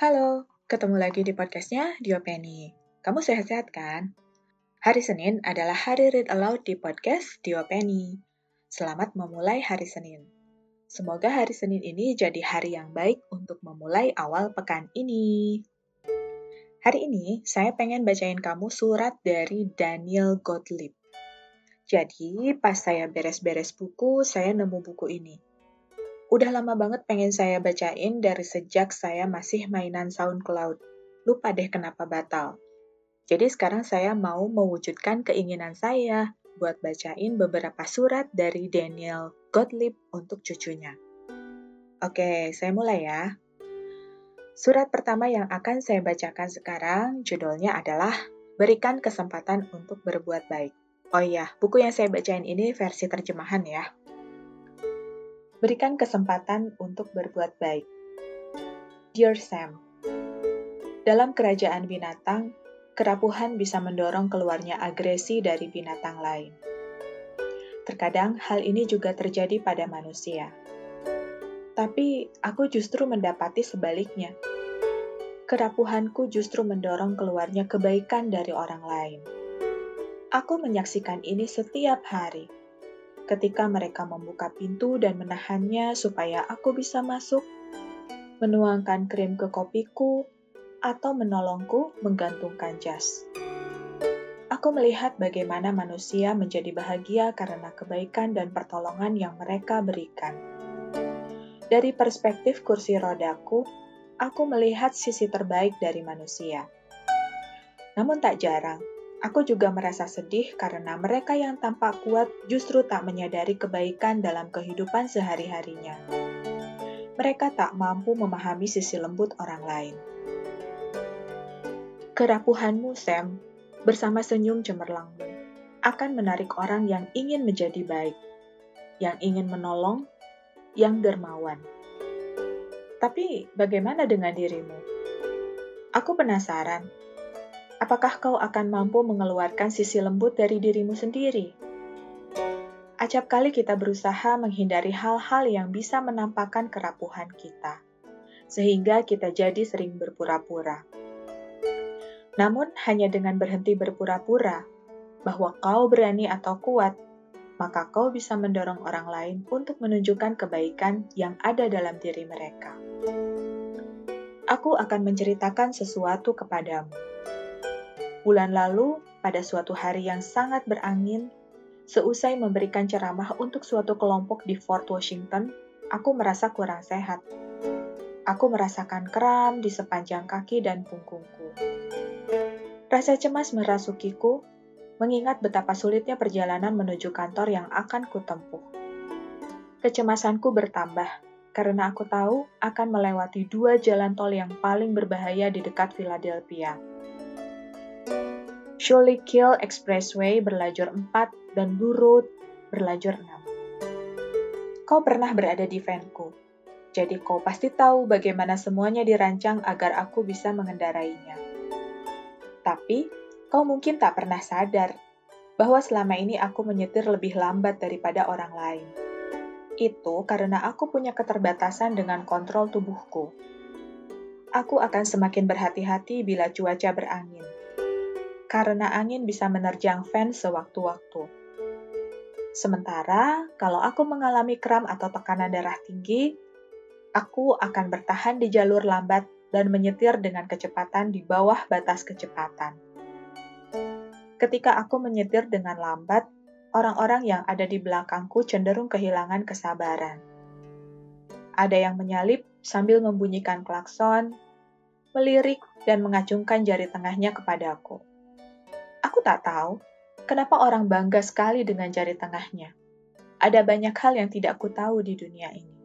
Halo, ketemu lagi di podcastnya Diopeni. Kamu sehat-sehat kan? Hari Senin adalah hari read aloud di podcast Diopeni. Selamat memulai hari Senin. Semoga hari Senin ini jadi hari yang baik untuk memulai awal pekan ini. Hari ini, saya pengen bacain kamu surat dari Daniel Gottlieb. Jadi, pas saya beres-beres buku, saya nemu buku ini. Udah lama banget pengen saya bacain dari sejak saya masih mainan SoundCloud. Lupa deh kenapa batal. Jadi sekarang saya mau mewujudkan keinginan saya buat bacain beberapa surat dari Daniel Gottlieb untuk cucunya. Oke, saya mulai ya. Surat pertama yang akan saya bacakan sekarang judulnya adalah Berikan Kesempatan untuk Berbuat Baik. Oh iya, buku yang saya bacain ini versi terjemahan ya berikan kesempatan untuk berbuat baik. Dear Sam, dalam kerajaan binatang, kerapuhan bisa mendorong keluarnya agresi dari binatang lain. Terkadang hal ini juga terjadi pada manusia. Tapi aku justru mendapati sebaliknya. Kerapuhanku justru mendorong keluarnya kebaikan dari orang lain. Aku menyaksikan ini setiap hari ketika mereka membuka pintu dan menahannya supaya aku bisa masuk, menuangkan krim ke kopiku, atau menolongku menggantungkan jas. Aku melihat bagaimana manusia menjadi bahagia karena kebaikan dan pertolongan yang mereka berikan. Dari perspektif kursi rodaku, aku melihat sisi terbaik dari manusia. Namun tak jarang, Aku juga merasa sedih karena mereka yang tampak kuat justru tak menyadari kebaikan dalam kehidupan sehari-harinya. Mereka tak mampu memahami sisi lembut orang lain. Kerapuhanmu, Sam, bersama senyum cemerlangmu, akan menarik orang yang ingin menjadi baik, yang ingin menolong, yang dermawan. Tapi bagaimana dengan dirimu? Aku penasaran apakah kau akan mampu mengeluarkan sisi lembut dari dirimu sendiri? Acap kali kita berusaha menghindari hal-hal yang bisa menampakkan kerapuhan kita, sehingga kita jadi sering berpura-pura. Namun, hanya dengan berhenti berpura-pura bahwa kau berani atau kuat, maka kau bisa mendorong orang lain untuk menunjukkan kebaikan yang ada dalam diri mereka. Aku akan menceritakan sesuatu kepadamu Bulan lalu, pada suatu hari yang sangat berangin, seusai memberikan ceramah untuk suatu kelompok di Fort Washington, aku merasa kurang sehat. Aku merasakan kram di sepanjang kaki dan punggungku. Rasa cemas merasukiku, mengingat betapa sulitnya perjalanan menuju kantor yang akan kutempuh. Kecemasanku bertambah karena aku tahu akan melewati dua jalan tol yang paling berbahaya di dekat Philadelphia Schuylkill Expressway berlajur 4 dan Blue Road berlajur 6. Kau pernah berada di vanku, jadi kau pasti tahu bagaimana semuanya dirancang agar aku bisa mengendarainya. Tapi, kau mungkin tak pernah sadar bahwa selama ini aku menyetir lebih lambat daripada orang lain. Itu karena aku punya keterbatasan dengan kontrol tubuhku. Aku akan semakin berhati-hati bila cuaca berangin karena angin bisa menerjang fan sewaktu-waktu. Sementara, kalau aku mengalami kram atau tekanan darah tinggi, aku akan bertahan di jalur lambat dan menyetir dengan kecepatan di bawah batas kecepatan. Ketika aku menyetir dengan lambat, orang-orang yang ada di belakangku cenderung kehilangan kesabaran. Ada yang menyalip sambil membunyikan klakson, melirik, dan mengacungkan jari tengahnya kepadaku. Aku tak tahu kenapa orang bangga sekali dengan jari tengahnya. Ada banyak hal yang tidak aku tahu di dunia ini.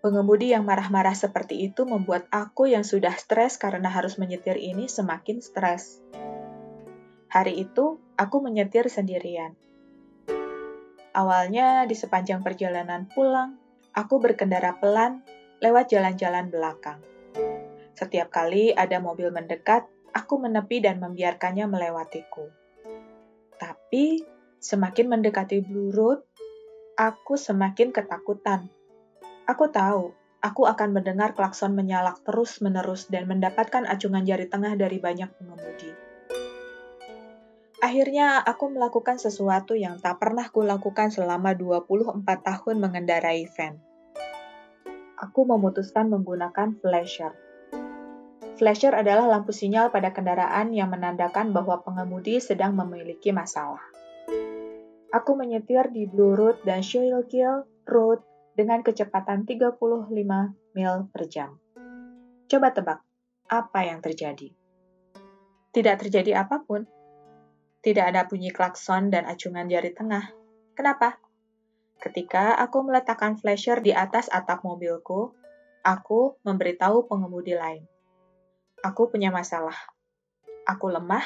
Pengemudi yang marah-marah seperti itu membuat aku yang sudah stres karena harus menyetir ini semakin stres. Hari itu, aku menyetir sendirian. Awalnya, di sepanjang perjalanan pulang, aku berkendara pelan lewat jalan-jalan belakang. Setiap kali ada mobil mendekat, Aku menepi dan membiarkannya melewatiku. Tapi, semakin mendekati Blue Road, aku semakin ketakutan. Aku tahu aku akan mendengar klakson menyalak terus-menerus dan mendapatkan acungan jari tengah dari banyak pengemudi. Akhirnya, aku melakukan sesuatu yang tak pernah kulakukan selama 24 tahun mengendarai van. Aku memutuskan menggunakan flasher. Flasher adalah lampu sinyal pada kendaraan yang menandakan bahwa pengemudi sedang memiliki masalah. Aku menyetir di Blue Road dan Schuylkill Road dengan kecepatan 35 mil per jam. Coba tebak, apa yang terjadi? Tidak terjadi apa pun. Tidak ada bunyi klakson dan acungan jari tengah. Kenapa? Ketika aku meletakkan flasher di atas atap mobilku, aku memberitahu pengemudi lain. Aku punya masalah. Aku lemah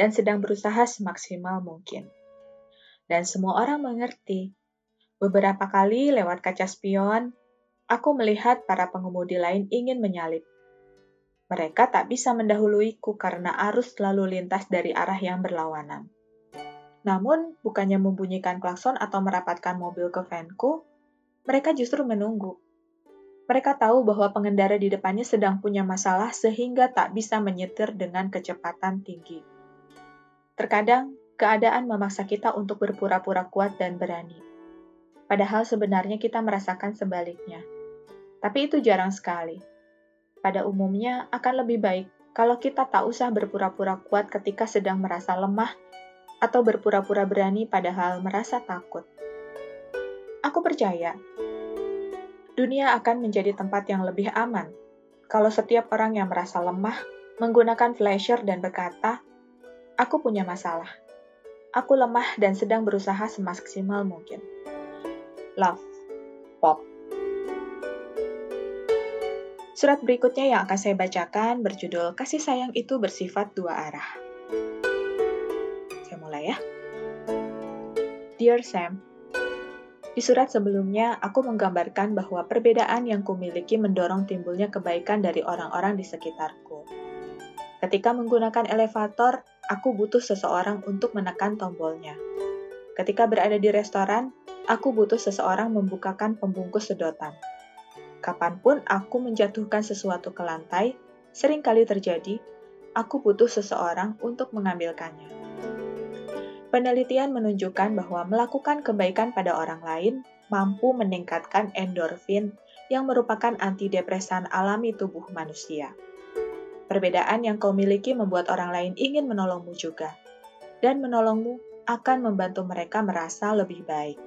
dan sedang berusaha semaksimal mungkin dan semua orang mengerti. Beberapa kali lewat kaca spion, aku melihat para pengemudi lain ingin menyalip. Mereka tak bisa mendahuluiku karena arus lalu lintas dari arah yang berlawanan. Namun, bukannya membunyikan klakson atau merapatkan mobil ke vanku, mereka justru menunggu. Mereka tahu bahwa pengendara di depannya sedang punya masalah sehingga tak bisa menyetir dengan kecepatan tinggi. Terkadang, keadaan memaksa kita untuk berpura-pura kuat dan berani. Padahal sebenarnya kita merasakan sebaliknya. Tapi itu jarang sekali. Pada umumnya akan lebih baik kalau kita tak usah berpura-pura kuat ketika sedang merasa lemah atau berpura-pura berani padahal merasa takut. Aku percaya dunia akan menjadi tempat yang lebih aman kalau setiap orang yang merasa lemah menggunakan flasher dan berkata, "Aku punya masalah." Aku lemah dan sedang berusaha semaksimal mungkin. Love, Pop. Surat berikutnya yang akan saya bacakan berjudul Kasih Sayang Itu Bersifat Dua Arah. Saya mulai ya. Dear Sam, di surat sebelumnya, aku menggambarkan bahwa perbedaan yang kumiliki mendorong timbulnya kebaikan dari orang-orang di sekitarku. Ketika menggunakan elevator, aku butuh seseorang untuk menekan tombolnya. Ketika berada di restoran, aku butuh seseorang membukakan pembungkus sedotan. Kapan pun aku menjatuhkan sesuatu ke lantai, sering kali terjadi, aku butuh seseorang untuk mengambilkannya. Penelitian menunjukkan bahwa melakukan kebaikan pada orang lain mampu meningkatkan endorfin yang merupakan antidepresan alami tubuh manusia. Perbedaan yang kau miliki membuat orang lain ingin menolongmu juga, dan menolongmu akan membantu mereka merasa lebih baik.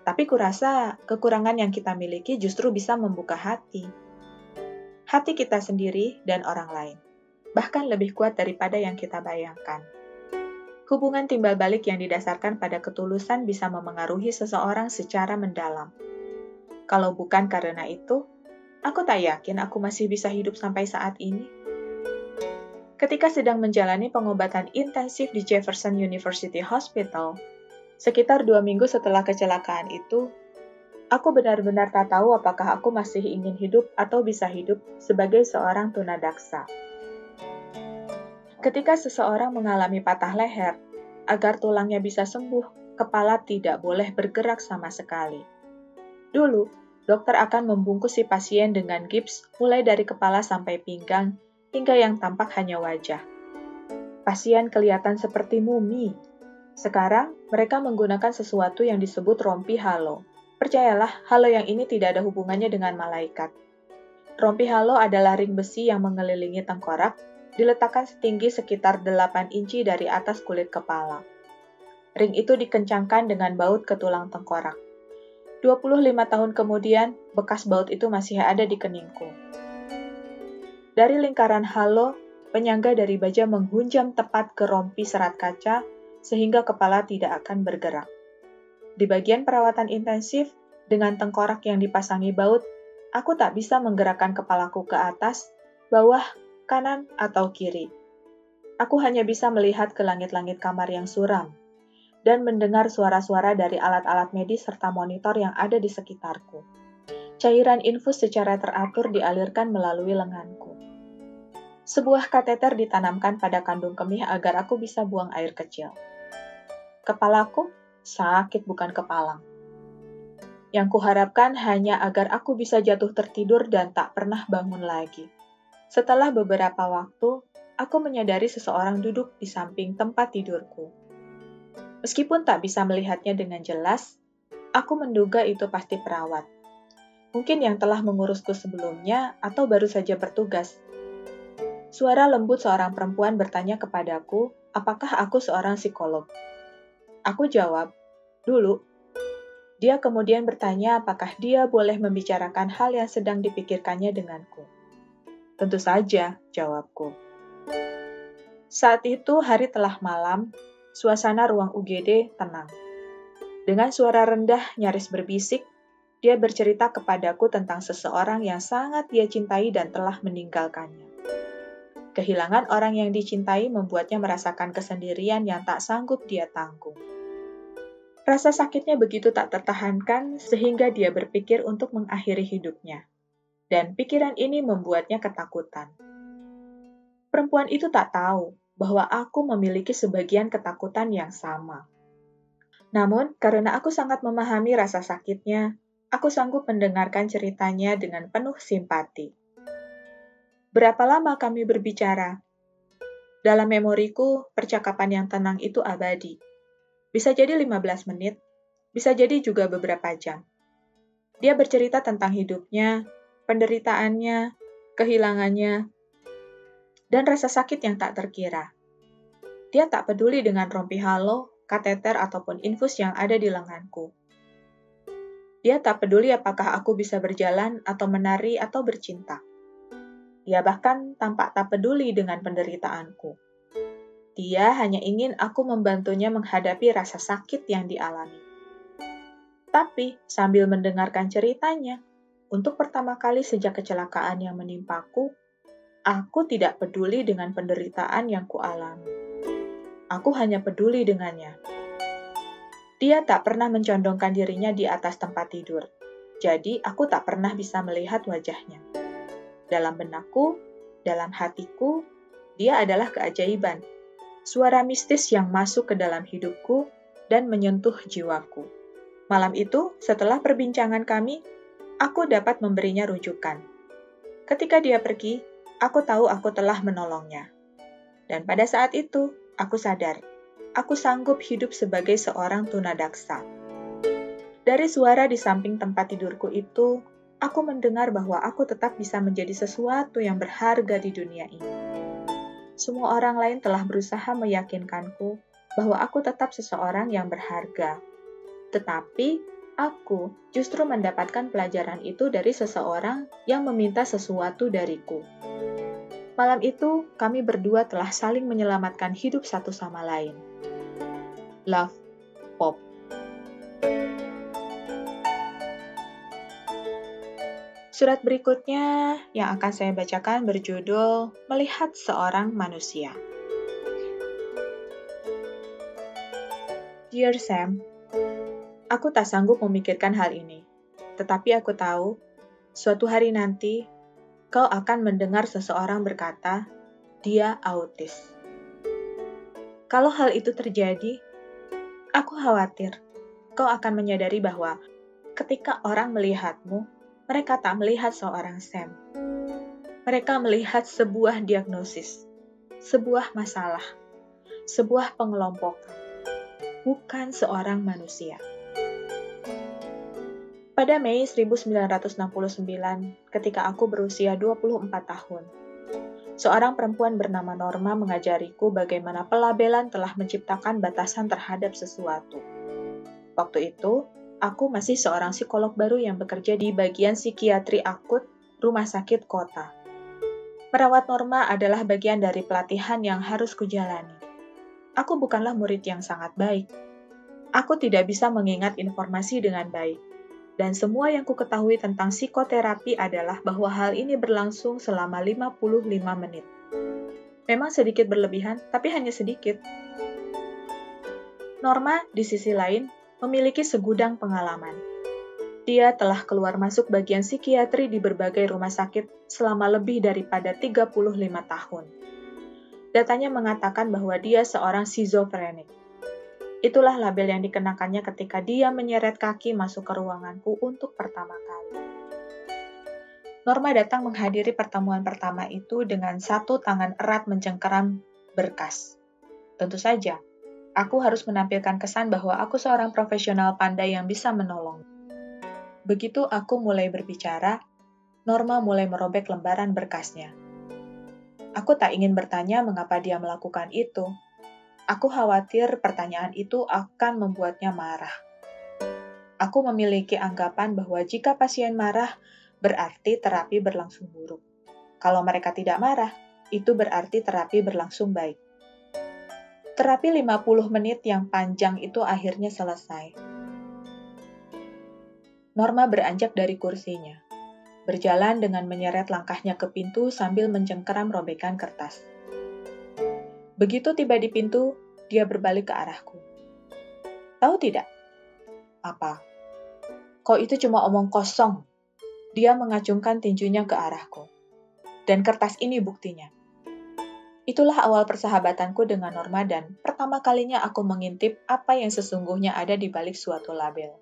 Tapi kurasa kekurangan yang kita miliki justru bisa membuka hati. Hati kita sendiri dan orang lain, bahkan lebih kuat daripada yang kita bayangkan. Hubungan timbal balik yang didasarkan pada ketulusan bisa memengaruhi seseorang secara mendalam. Kalau bukan karena itu, Aku tak yakin aku masih bisa hidup sampai saat ini. Ketika sedang menjalani pengobatan intensif di Jefferson University Hospital, sekitar dua minggu setelah kecelakaan itu, aku benar-benar tak tahu apakah aku masih ingin hidup atau bisa hidup sebagai seorang tunadaksa. Ketika seseorang mengalami patah leher, agar tulangnya bisa sembuh, kepala tidak boleh bergerak sama sekali. Dulu, dokter akan membungkus si pasien dengan gips mulai dari kepala sampai pinggang hingga yang tampak hanya wajah. Pasien kelihatan seperti mumi. Sekarang, mereka menggunakan sesuatu yang disebut rompi halo. Percayalah, halo yang ini tidak ada hubungannya dengan malaikat. Rompi halo adalah ring besi yang mengelilingi tengkorak, diletakkan setinggi sekitar 8 inci dari atas kulit kepala. Ring itu dikencangkan dengan baut ke tulang tengkorak. 25 tahun kemudian, bekas baut itu masih ada di keningku. Dari lingkaran halo, penyangga dari baja menghunjam tepat ke rompi serat kaca, sehingga kepala tidak akan bergerak. Di bagian perawatan intensif, dengan tengkorak yang dipasangi baut, aku tak bisa menggerakkan kepalaku ke atas, bawah, kanan, atau kiri. Aku hanya bisa melihat ke langit-langit kamar yang suram, dan mendengar suara-suara dari alat-alat medis serta monitor yang ada di sekitarku. Cairan infus secara teratur dialirkan melalui lenganku. Sebuah kateter ditanamkan pada kandung kemih agar aku bisa buang air kecil. Kepalaku sakit bukan kepalang. yang kuharapkan hanya agar aku bisa jatuh tertidur dan tak pernah bangun lagi. Setelah beberapa waktu, aku menyadari seseorang duduk di samping tempat tidurku. Meskipun tak bisa melihatnya dengan jelas, aku menduga itu pasti perawat. Mungkin yang telah mengurusku sebelumnya atau baru saja bertugas. Suara lembut seorang perempuan bertanya kepadaku, apakah aku seorang psikolog. Aku jawab, dulu. Dia kemudian bertanya apakah dia boleh membicarakan hal yang sedang dipikirkannya denganku. Tentu saja, jawabku. Saat itu hari telah malam, suasana ruang UGD tenang. Dengan suara rendah nyaris berbisik, dia bercerita kepadaku tentang seseorang yang sangat dia cintai dan telah meninggalkannya. Kehilangan orang yang dicintai membuatnya merasakan kesendirian yang tak sanggup dia tanggung. Rasa sakitnya begitu tak tertahankan sehingga dia berpikir untuk mengakhiri hidupnya. Dan pikiran ini membuatnya ketakutan. Perempuan itu tak tahu bahwa aku memiliki sebagian ketakutan yang sama. Namun, karena aku sangat memahami rasa sakitnya, aku sanggup mendengarkan ceritanya dengan penuh simpati. Berapa lama kami berbicara? Dalam memoriku, percakapan yang tenang itu abadi. Bisa jadi 15 menit, bisa jadi juga beberapa jam. Dia bercerita tentang hidupnya, penderitaannya, kehilangannya, dan rasa sakit yang tak terkira. Dia tak peduli dengan rompi halo, kateter, ataupun infus yang ada di lenganku. Dia tak peduli apakah aku bisa berjalan atau menari atau bercinta. Dia bahkan tampak tak peduli dengan penderitaanku. Dia hanya ingin aku membantunya menghadapi rasa sakit yang dialami. Tapi sambil mendengarkan ceritanya, untuk pertama kali sejak kecelakaan yang menimpaku, aku tidak peduli dengan penderitaan yang kualami. Aku hanya peduli dengannya. Dia tak pernah mencondongkan dirinya di atas tempat tidur, jadi aku tak pernah bisa melihat wajahnya. Dalam benakku, dalam hatiku, dia adalah keajaiban, suara mistis yang masuk ke dalam hidupku dan menyentuh jiwaku. Malam itu, setelah perbincangan kami, aku dapat memberinya rujukan. Ketika dia pergi, aku tahu aku telah menolongnya. Dan pada saat itu, aku sadar aku sanggup hidup sebagai seorang tunadaksa. Dari suara di samping tempat tidurku itu, aku mendengar bahwa aku tetap bisa menjadi sesuatu yang berharga di dunia ini. Semua orang lain telah berusaha meyakinkanku bahwa aku tetap seseorang yang berharga. Tetapi, aku justru mendapatkan pelajaran itu dari seseorang yang meminta sesuatu dariku. Malam itu, kami berdua telah saling menyelamatkan hidup satu sama lain. Love Pop Surat berikutnya yang akan saya bacakan berjudul Melihat Seorang Manusia. Dear Sam, aku tak sanggup memikirkan hal ini, tetapi aku tahu suatu hari nanti kau akan mendengar seseorang berkata, "Dia autis." Kalau hal itu terjadi, aku khawatir kau akan menyadari bahwa ketika orang melihatmu, mereka tak melihat seorang Sam. Mereka melihat sebuah diagnosis, sebuah masalah, sebuah pengelompokan, bukan seorang manusia. Pada Mei 1969, ketika aku berusia 24 tahun, seorang perempuan bernama Norma mengajariku bagaimana pelabelan telah menciptakan batasan terhadap sesuatu. Waktu itu, aku masih seorang psikolog baru yang bekerja di bagian psikiatri akut rumah sakit kota. Merawat Norma adalah bagian dari pelatihan yang harus kujalani. Aku bukanlah murid yang sangat baik. Aku tidak bisa mengingat informasi dengan baik dan semua yang ku ketahui tentang psikoterapi adalah bahwa hal ini berlangsung selama 55 menit. Memang sedikit berlebihan, tapi hanya sedikit. Norma, di sisi lain, memiliki segudang pengalaman. Dia telah keluar masuk bagian psikiatri di berbagai rumah sakit selama lebih daripada 35 tahun. Datanya mengatakan bahwa dia seorang schizofrenik. Itulah label yang dikenakannya ketika dia menyeret kaki masuk ke ruanganku untuk pertama kali. Norma datang menghadiri pertemuan pertama itu dengan satu tangan erat mencengkeram berkas. Tentu saja, aku harus menampilkan kesan bahwa aku seorang profesional pandai yang bisa menolong. Begitu aku mulai berbicara, Norma mulai merobek lembaran berkasnya. Aku tak ingin bertanya mengapa dia melakukan itu, Aku khawatir pertanyaan itu akan membuatnya marah. Aku memiliki anggapan bahwa jika pasien marah, berarti terapi berlangsung buruk. Kalau mereka tidak marah, itu berarti terapi berlangsung baik. Terapi 50 menit yang panjang itu akhirnya selesai. Norma beranjak dari kursinya, berjalan dengan menyeret langkahnya ke pintu sambil mencengkeram robekan kertas. Begitu tiba di pintu, dia berbalik ke arahku. Tahu tidak? Apa? Kok itu cuma omong kosong? Dia mengacungkan tinjunya ke arahku. Dan kertas ini buktinya. Itulah awal persahabatanku dengan Norma dan pertama kalinya aku mengintip apa yang sesungguhnya ada di balik suatu label.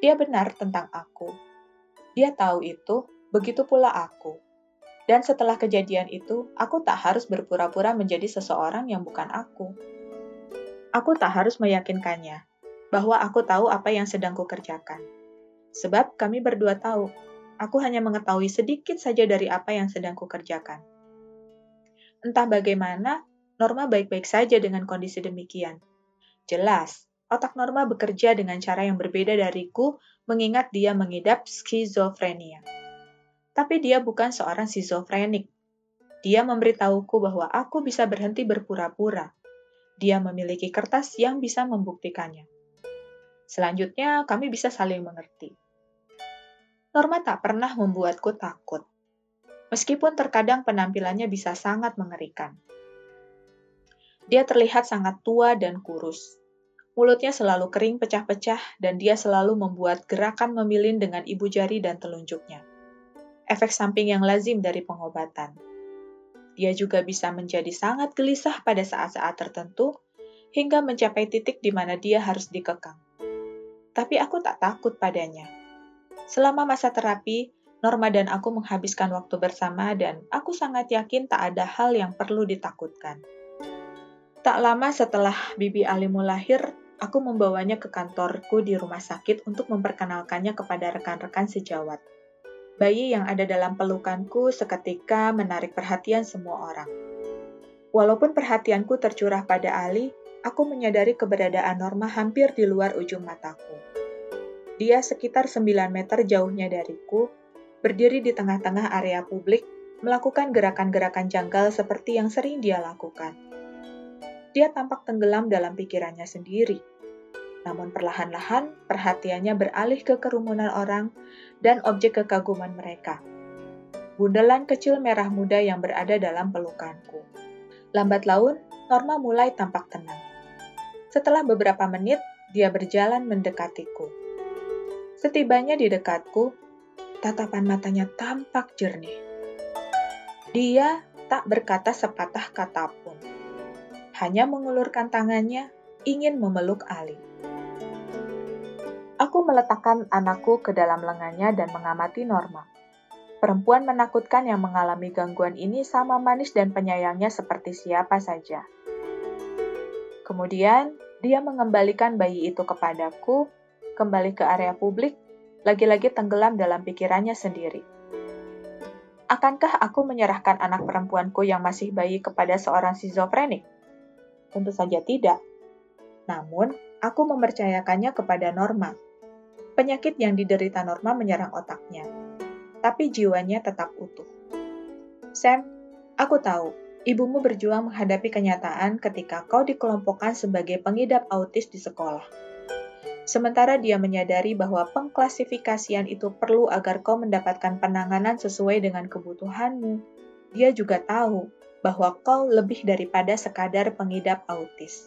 Dia benar tentang aku. Dia tahu itu, begitu pula aku. Dan setelah kejadian itu, aku tak harus berpura-pura menjadi seseorang yang bukan aku. Aku tak harus meyakinkannya bahwa aku tahu apa yang sedang kukerjakan. Sebab kami berdua tahu, aku hanya mengetahui sedikit saja dari apa yang sedang kukerjakan. Entah bagaimana, Norma baik-baik saja dengan kondisi demikian. Jelas, otak Norma bekerja dengan cara yang berbeda dariku mengingat dia mengidap skizofrenia tapi dia bukan seorang schizofrenik. Dia memberitahuku bahwa aku bisa berhenti berpura-pura. Dia memiliki kertas yang bisa membuktikannya. Selanjutnya, kami bisa saling mengerti. Norma tak pernah membuatku takut, meskipun terkadang penampilannya bisa sangat mengerikan. Dia terlihat sangat tua dan kurus. Mulutnya selalu kering pecah-pecah, dan dia selalu membuat gerakan memilin dengan ibu jari dan telunjuknya efek samping yang lazim dari pengobatan. Dia juga bisa menjadi sangat gelisah pada saat-saat tertentu, hingga mencapai titik di mana dia harus dikekang. Tapi aku tak takut padanya. Selama masa terapi, Norma dan aku menghabiskan waktu bersama dan aku sangat yakin tak ada hal yang perlu ditakutkan. Tak lama setelah Bibi Alimu lahir, aku membawanya ke kantorku di rumah sakit untuk memperkenalkannya kepada rekan-rekan sejawat. Bayi yang ada dalam pelukanku seketika menarik perhatian semua orang. Walaupun perhatianku tercurah pada Ali, aku menyadari keberadaan Norma hampir di luar ujung mataku. Dia sekitar 9 meter jauhnya dariku, berdiri di tengah-tengah area publik, melakukan gerakan-gerakan janggal seperti yang sering dia lakukan. Dia tampak tenggelam dalam pikirannya sendiri namun perlahan-lahan perhatiannya beralih ke kerumunan orang dan objek kekaguman mereka. Bundelan kecil merah muda yang berada dalam pelukanku. Lambat laun, Norma mulai tampak tenang. Setelah beberapa menit, dia berjalan mendekatiku. Setibanya di dekatku, tatapan matanya tampak jernih. Dia tak berkata sepatah kata pun. Hanya mengulurkan tangannya, ingin memeluk Ali. Aku meletakkan anakku ke dalam lengannya dan mengamati Norma. Perempuan menakutkan yang mengalami gangguan ini sama manis dan penyayangnya seperti siapa saja. Kemudian, dia mengembalikan bayi itu kepadaku, kembali ke area publik, lagi-lagi tenggelam dalam pikirannya sendiri. Akankah aku menyerahkan anak perempuanku yang masih bayi kepada seorang schizofrenik? Tentu saja tidak. Namun, aku mempercayakannya kepada Norma, Penyakit yang diderita Norma menyerang otaknya, tapi jiwanya tetap utuh. Sam, aku tahu, ibumu berjuang menghadapi kenyataan ketika kau dikelompokkan sebagai pengidap autis di sekolah. Sementara dia menyadari bahwa pengklasifikasian itu perlu agar kau mendapatkan penanganan sesuai dengan kebutuhanmu, dia juga tahu bahwa kau lebih daripada sekadar pengidap autis.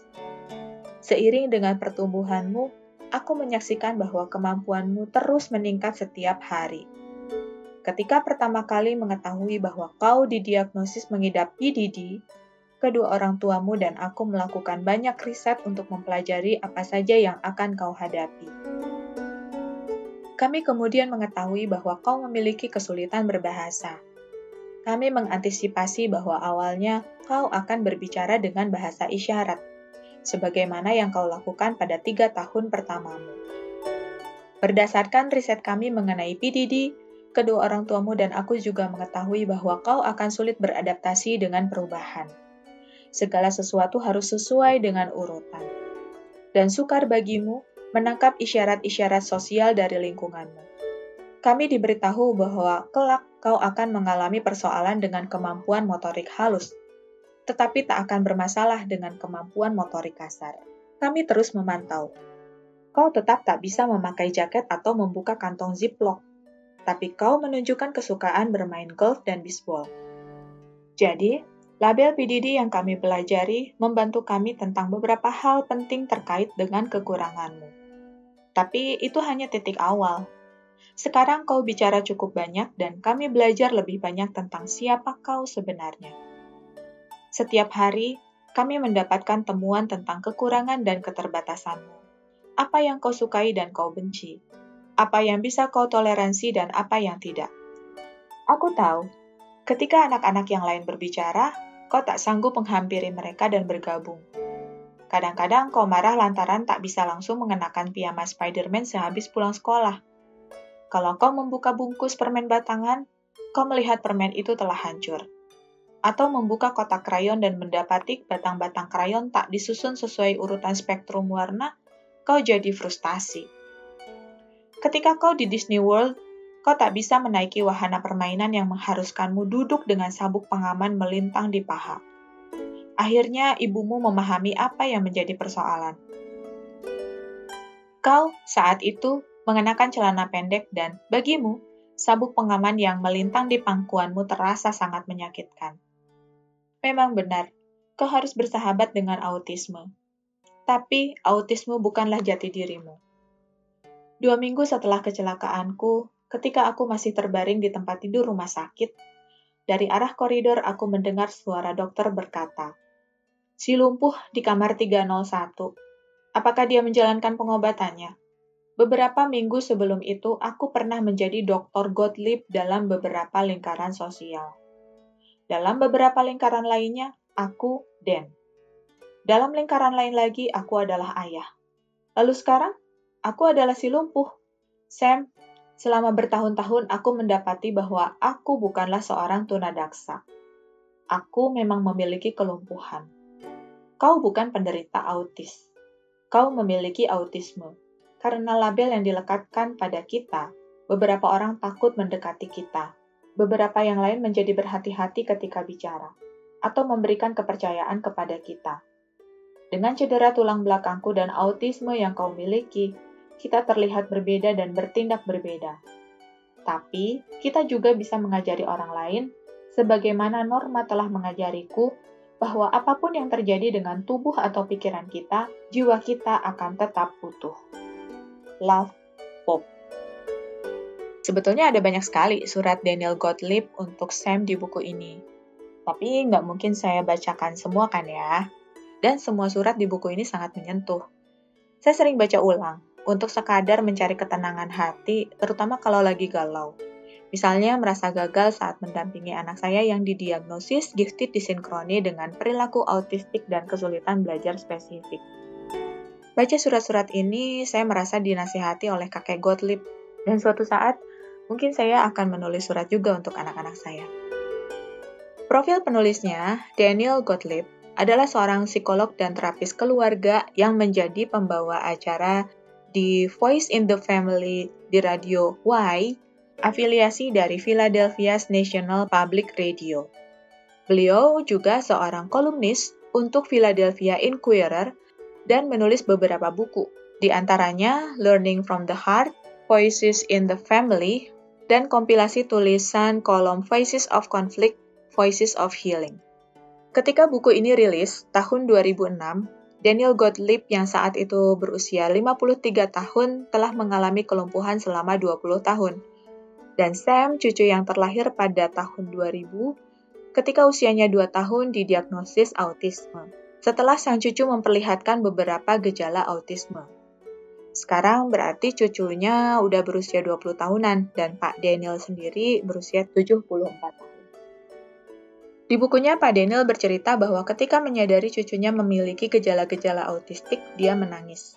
Seiring dengan pertumbuhanmu, aku menyaksikan bahwa kemampuanmu terus meningkat setiap hari. Ketika pertama kali mengetahui bahwa kau didiagnosis mengidap PDD, kedua orang tuamu dan aku melakukan banyak riset untuk mempelajari apa saja yang akan kau hadapi. Kami kemudian mengetahui bahwa kau memiliki kesulitan berbahasa. Kami mengantisipasi bahwa awalnya kau akan berbicara dengan bahasa isyarat, sebagaimana yang kau lakukan pada tiga tahun pertamamu. Berdasarkan riset kami mengenai PDD, kedua orang tuamu dan aku juga mengetahui bahwa kau akan sulit beradaptasi dengan perubahan. Segala sesuatu harus sesuai dengan urutan. Dan sukar bagimu menangkap isyarat-isyarat sosial dari lingkunganmu. Kami diberitahu bahwa kelak kau akan mengalami persoalan dengan kemampuan motorik halus, tetapi tak akan bermasalah dengan kemampuan motorik kasar. Kami terus memantau. Kau tetap tak bisa memakai jaket atau membuka kantong ziplock, tapi kau menunjukkan kesukaan bermain golf dan bisbol. Jadi, label PDD yang kami pelajari membantu kami tentang beberapa hal penting terkait dengan kekuranganmu. Tapi itu hanya titik awal. Sekarang kau bicara cukup banyak dan kami belajar lebih banyak tentang siapa kau sebenarnya. Setiap hari, kami mendapatkan temuan tentang kekurangan dan keterbatasanmu. Apa yang kau sukai dan kau benci. Apa yang bisa kau toleransi dan apa yang tidak. Aku tahu, ketika anak-anak yang lain berbicara, kau tak sanggup menghampiri mereka dan bergabung. Kadang-kadang kau marah lantaran tak bisa langsung mengenakan piyama Spider-Man sehabis pulang sekolah. Kalau kau membuka bungkus permen batangan, kau melihat permen itu telah hancur. Atau membuka kotak krayon dan mendapati batang-batang krayon tak disusun sesuai urutan spektrum warna, kau jadi frustasi. Ketika kau di Disney World, kau tak bisa menaiki wahana permainan yang mengharuskanmu duduk dengan sabuk pengaman melintang di paha. Akhirnya ibumu memahami apa yang menjadi persoalan. Kau saat itu mengenakan celana pendek dan bagimu, sabuk pengaman yang melintang di pangkuanmu terasa sangat menyakitkan. Memang benar, kau harus bersahabat dengan autisme. Tapi autisme bukanlah jati dirimu. Dua minggu setelah kecelakaanku, ketika aku masih terbaring di tempat tidur rumah sakit, dari arah koridor aku mendengar suara dokter berkata, Si lumpuh di kamar 301. Apakah dia menjalankan pengobatannya? Beberapa minggu sebelum itu, aku pernah menjadi Dr. Gottlieb dalam beberapa lingkaran sosial. Dalam beberapa lingkaran lainnya, aku Dan. Dalam lingkaran lain lagi, aku adalah ayah. Lalu sekarang, aku adalah si lumpuh. Sam, selama bertahun-tahun aku mendapati bahwa aku bukanlah seorang tunadaksa. Aku memang memiliki kelumpuhan. Kau bukan penderita autis. Kau memiliki autisme. Karena label yang dilekatkan pada kita, beberapa orang takut mendekati kita. Beberapa yang lain menjadi berhati-hati ketika bicara, atau memberikan kepercayaan kepada kita. Dengan cedera tulang belakangku dan autisme yang kau miliki, kita terlihat berbeda dan bertindak berbeda. Tapi, kita juga bisa mengajari orang lain, sebagaimana Norma telah mengajariku bahwa apa pun yang terjadi dengan tubuh atau pikiran kita, jiwa kita akan tetap utuh. Love Sebetulnya ada banyak sekali surat Daniel Gottlieb untuk Sam di buku ini. Tapi nggak mungkin saya bacakan semua kan ya. Dan semua surat di buku ini sangat menyentuh. Saya sering baca ulang, untuk sekadar mencari ketenangan hati, terutama kalau lagi galau. Misalnya merasa gagal saat mendampingi anak saya yang didiagnosis gifted disinkroni dengan perilaku autistik dan kesulitan belajar spesifik. Baca surat-surat ini, saya merasa dinasihati oleh kakek Gottlieb, dan suatu saat mungkin saya akan menulis surat juga untuk anak-anak saya. Profil penulisnya, Daniel Gottlieb, adalah seorang psikolog dan terapis keluarga yang menjadi pembawa acara di Voice in the Family di radio Y afiliasi dari Philadelphia's National Public Radio. Beliau juga seorang kolumnis untuk Philadelphia Inquirer dan menulis beberapa buku, di antaranya Learning from the Heart, Voices in the Family, dan kompilasi tulisan kolom Voices of Conflict, Voices of Healing. Ketika buku ini rilis tahun 2006, Daniel Gottlieb yang saat itu berusia 53 tahun telah mengalami kelumpuhan selama 20 tahun dan Sam, cucu yang terlahir pada tahun 2000, ketika usianya 2 tahun didiagnosis autisme, setelah sang cucu memperlihatkan beberapa gejala autisme. Sekarang berarti cucunya udah berusia 20 tahunan dan Pak Daniel sendiri berusia 74 tahun. Di bukunya, Pak Daniel bercerita bahwa ketika menyadari cucunya memiliki gejala-gejala autistik, dia menangis.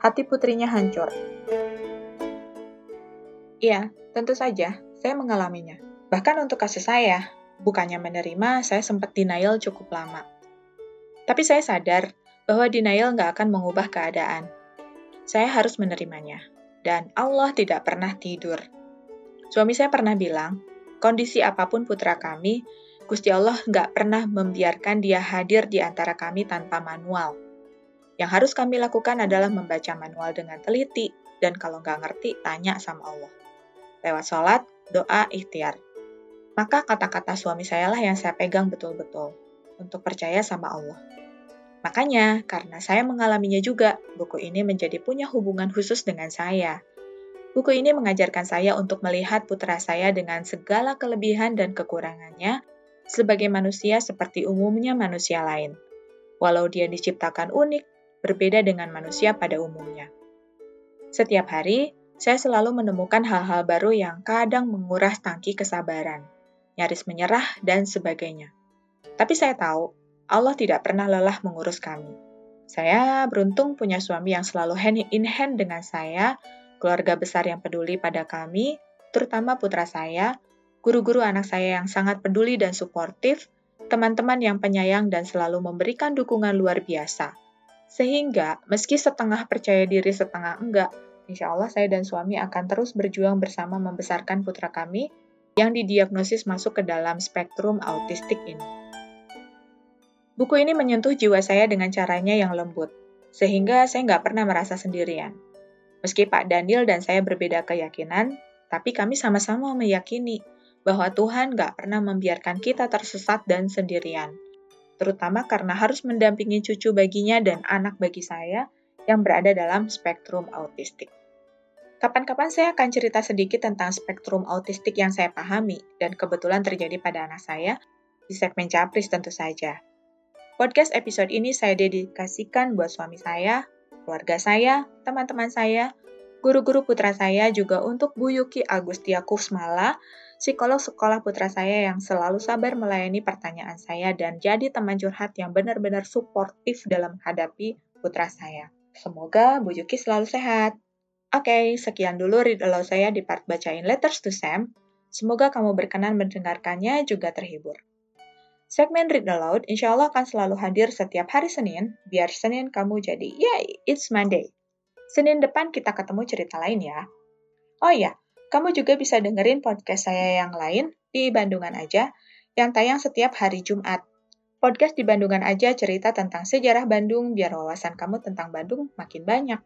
Hati putrinya hancur. Iya, tentu saja, saya mengalaminya. Bahkan untuk kasus saya, bukannya menerima, saya sempat denial cukup lama. Tapi saya sadar bahwa denial nggak akan mengubah keadaan. Saya harus menerimanya. Dan Allah tidak pernah tidur. Suami saya pernah bilang, kondisi apa pun putra kami, Gusti Allah nggak pernah membiarkan dia hadir di antara kami tanpa manual. Yang harus kami lakukan adalah membaca manual dengan teliti, dan kalau nggak ngerti, tanya sama Allah. Lewat sholat, doa, ikhtiar. Maka kata-kata suami saya lah yang saya pegang betul-betul, untuk percaya sama Allah. Makanya, karena saya mengalaminya juga, buku ini menjadi punya hubungan khusus dengan saya. Buku ini mengajarkan saya untuk melihat putra saya dengan segala kelebihan dan kekurangannya, sebagai manusia seperti umumnya manusia lain. Walau dia diciptakan unik, berbeda dengan manusia pada umumnya. Setiap hari, saya selalu menemukan hal-hal baru yang kadang menguras tangki kesabaran, nyaris menyerah, dan sebagainya. Tapi saya tahu, Allah tidak pernah lelah mengurus kami. Saya beruntung punya suami yang selalu hand in hand dengan saya, keluarga besar yang peduli pada kami, terutama putra saya, guru-guru anak saya yang sangat peduli dan suportif, teman-teman yang penyayang dan selalu memberikan dukungan luar biasa. Sehingga, meski setengah percaya diri setengah enggak, insya Allah saya dan suami akan terus berjuang bersama membesarkan putra kami yang didiagnosis masuk ke dalam spektrum autistik ini. Buku ini menyentuh jiwa saya dengan caranya yang lembut, sehingga saya nggak pernah merasa sendirian. Meski Pak Daniel dan saya berbeda keyakinan, tapi kami sama-sama meyakini bahwa Tuhan gak pernah membiarkan kita tersesat dan sendirian, terutama karena harus mendampingi cucu baginya dan anak bagi saya yang berada dalam spektrum autistik. Kapan-kapan saya akan cerita sedikit tentang spektrum autistik yang saya pahami dan kebetulan terjadi pada anak saya di segmen Capris tentu saja. Podcast episode ini saya dedikasikan buat suami saya, keluarga saya, teman-teman saya, guru-guru putra saya juga untuk Bu Yuki Agustia Kusmala psikolog sekolah putra saya yang selalu sabar melayani pertanyaan saya dan jadi teman curhat yang benar-benar suportif dalam menghadapi putra saya. Semoga Bu Yuki selalu sehat. Oke, okay, sekian dulu read aloud saya di part bacain Letters to Sam. Semoga kamu berkenan mendengarkannya juga terhibur. Segmen Read Aloud insya Allah akan selalu hadir setiap hari Senin, biar Senin kamu jadi, yay, it's Monday. Senin depan kita ketemu cerita lain ya. Oh iya, kamu juga bisa dengerin podcast saya yang lain di Bandungan Aja yang tayang setiap hari Jumat. Podcast di Bandungan Aja cerita tentang sejarah Bandung biar wawasan kamu tentang Bandung makin banyak.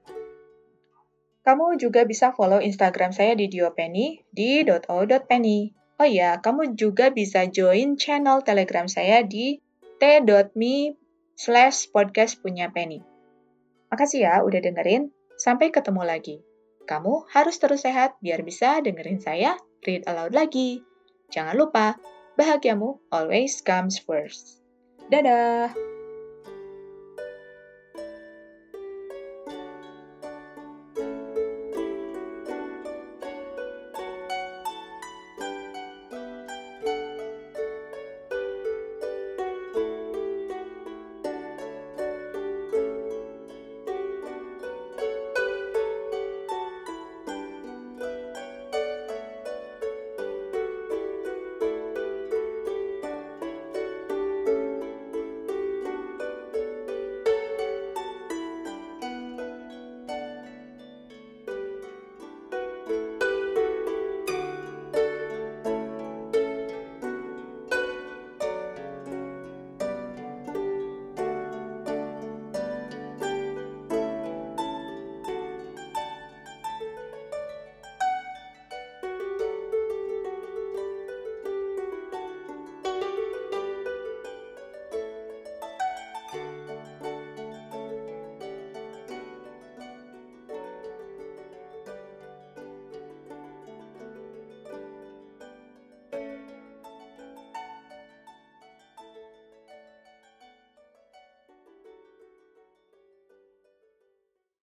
Kamu juga bisa follow Instagram saya di diopenny di .o.penny. Oh iya, kamu juga bisa join channel Telegram saya di t.me slash podcast punya Penny. Makasih ya udah dengerin. Sampai ketemu lagi. Kamu harus terus sehat biar bisa dengerin saya read aloud lagi. Jangan lupa, bahagiamu always comes first. Dadah!